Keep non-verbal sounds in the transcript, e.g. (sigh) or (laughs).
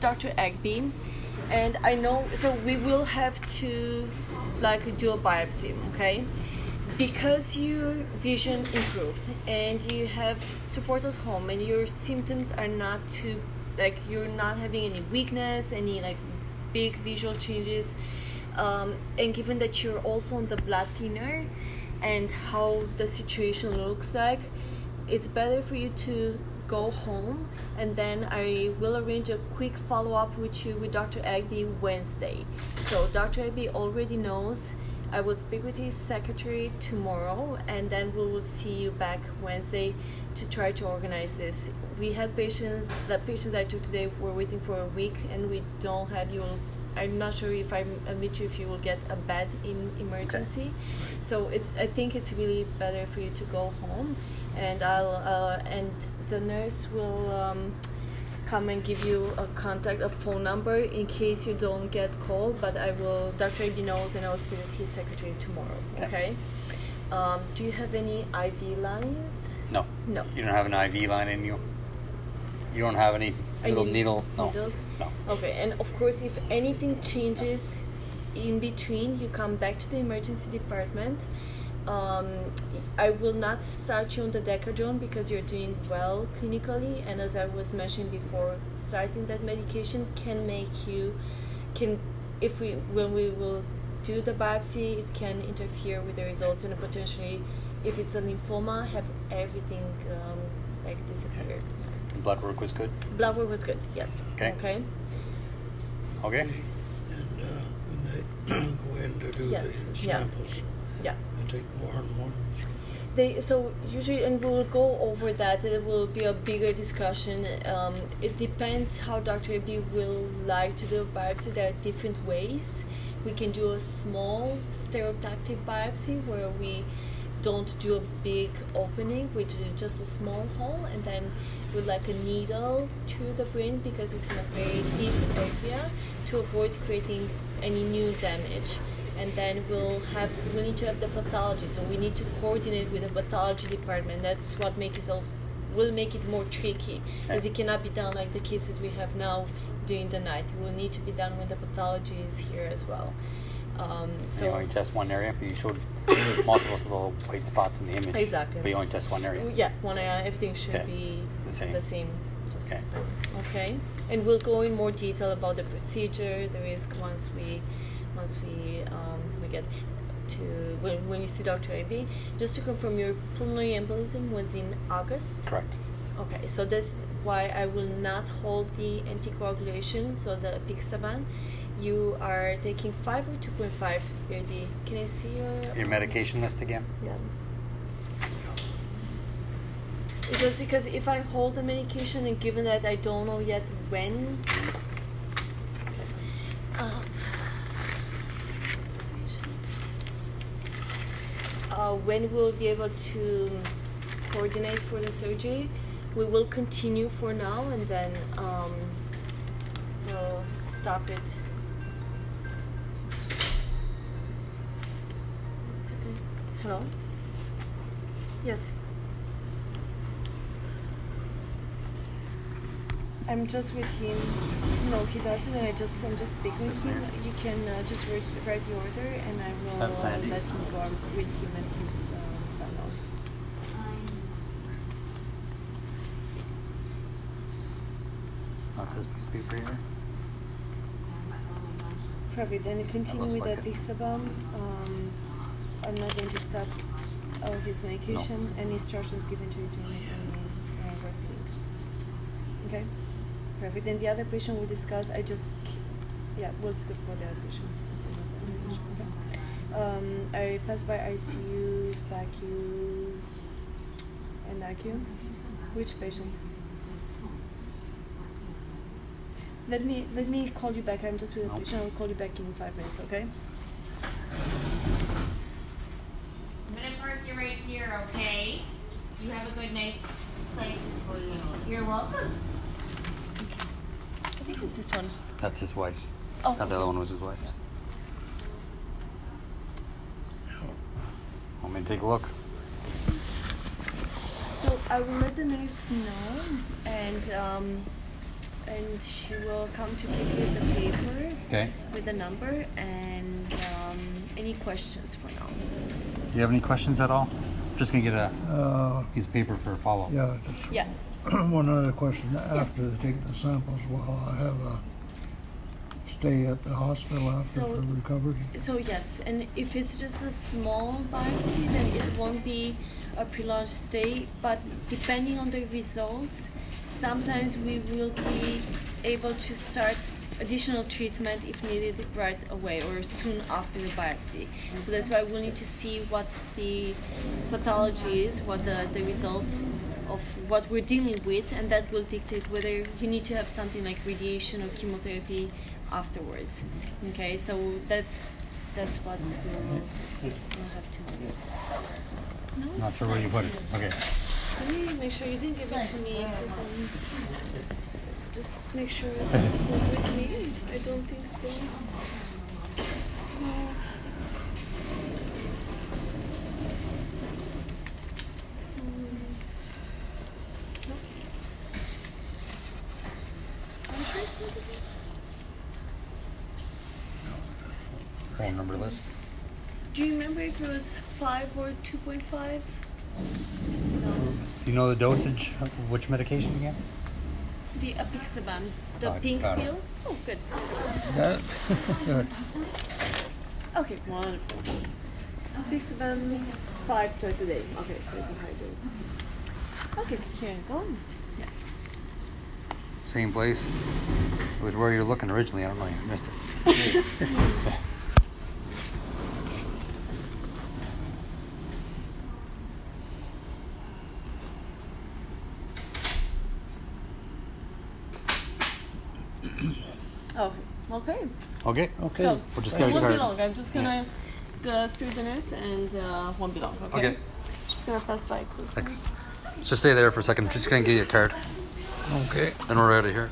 Dr. Agby, and I know so we will have to likely do a biopsy, okay? Because your vision improved and you have support at home and your symptoms are not too like you're not having any weakness, any like big visual changes, um, and given that you're also on the blood thinner and how the situation looks like, it's better for you to go home and then I will arrange a quick follow up with you with Dr. Agby Wednesday. So Dr. Agby already knows. I will speak with his secretary tomorrow and then we will see you back Wednesday to try to organize this. We had patients, the patients I took today were waiting for a week and we don't have you. I'm not sure if I admit you if you will get a bed in emergency. Okay. So it's I think it's really better for you to go home and I'll uh, and the nurse will um, come and give you a contact, a phone number in case you don't get called. But I will, Dr. Agby knows, and I will speak with his secretary tomorrow. Okay. okay? Um, do you have any IV lines? No. No. You don't have an IV line in you. You don't have any little needle. No. Needles? No. Okay, and of course, if anything changes in between, you come back to the emergency department um, I will not start you on the Decadron because you're doing well clinically, and as I was mentioning before, starting that medication can make you can if we when we will do the biopsy, it can interfere with the results and potentially, if it's a lymphoma, have everything um, like disappeared. Blood work was good. Blood work was good. Yes. Okay. Okay. Okay. And uh, when they (clears throat) go in to do yes. the samples. Yeah yeah. They take more and more. They so usually, and we'll go over that. It will be a bigger discussion. Um, it depends how Dr. Agby will like to do biopsy. There are different ways. We can do a small stereotactic biopsy where we don't do a big opening, we do just a small hole, and then with like a needle through the brain because it's in a very deep area to avoid creating any new damage and then we'll have we need to have the pathology. So we need to coordinate with the pathology department. That's what makes it also will make it more tricky as it cannot be done like the cases we have now during the night. It will need to be done when the pathology is here as well. Um, so you only test one area but you showed (coughs) multiple little white spots in the image. Exactly. But you only test one area. Yeah one area. Everything should okay. be the same, the same okay. okay. And we'll go in more detail about the procedure the risk once we once we um, we get to when, when you see Dr. Agby. Just to confirm, your pulmonary embolism was in August. Correct. Okay, so that's why I will not hold the anticoagulation, so the apixaban. You are taking five or two point five AD. Can I see your your medication list again? Yeah. It's just because if I hold the medication and given that I don't know yet when. Uh, uh, when we'll be able to coordinate for the surgery. We will continue for now and then um, we'll stop it. Hello? Yes. I'm just with him. No, he doesn't. and I just I'm just speaking with him. You can uh, just write, write the order, and I will uh, let him go with him and his um, son on. Not this piece of. Perfect. Then continue with the like it. apixaban. Um, I'm not going to stop all his medication and instructions given to you during the uh, receiving. Okay. Perfect. Then the other patient we discuss. I just yeah, we'll discuss about the other patient as soon as I finish. Um, I pass by ICU, PACU, and ACU. Which patient? Let me let me call you back. I'm just with a No. patient. I'll call you back in five minutes. Okay. I'm gonna park you right here, okay? You have a good night's place. You're welcome. I think it's this one. That's his wife. Oh. That other one was his wife's. Want me to take a look? So I will let the nurse know, and um, and she will come to give you the paper Okay. with the number and um, any questions for now. Do you have any questions at all? Just gonna get a Uh, piece of paper for a follow. up. yeah, just Yeah. (clears throat) one other question. After Yes. they take the samples, will I have a stay at the hospital after So- recovery? So yes, and if it's just a small biopsy, then it won't be a pre-launch stay. But depending on the results, sometimes we will be able to start additional treatment if needed right away or soon after the biopsy. So that's why we'll need to see what the pathology is, what the, the result of what we're dealing with, and that will dictate whether you need to have something like radiation or chemotherapy afterwards. Okay, so that's that's what we'll, we'll have to do. No, Not sure where you put it. Okay. let me make sure you didn't give it to me because um, just make sure it's with me. I don't think so. No. Mm. Nope. I'm sure it's not with me. Phone number list. Do you remember if it was five or two point five? No. Do you know the dosage of which medication again? The apixaban, the Oh, pink got it. pill. Oh, good. That, (laughs) good. Okay, wonderful. Apixaban five twice a day. Okay, so it's a high dose. Okay, here you go. Yeah. Same place. It was where you were looking originally. I don't know. You missed it. (laughs) (laughs) Okay. Okay. Okay. Okay. So, We'll just it get a won't card. long. I'm just gonna uh, spirit the nurse and uh, won't be long. Okay. Okay. Just gonna pass by quickly. Thanks. Just stay there for a second. Just gonna give you a card. Okay. Then we're out of here.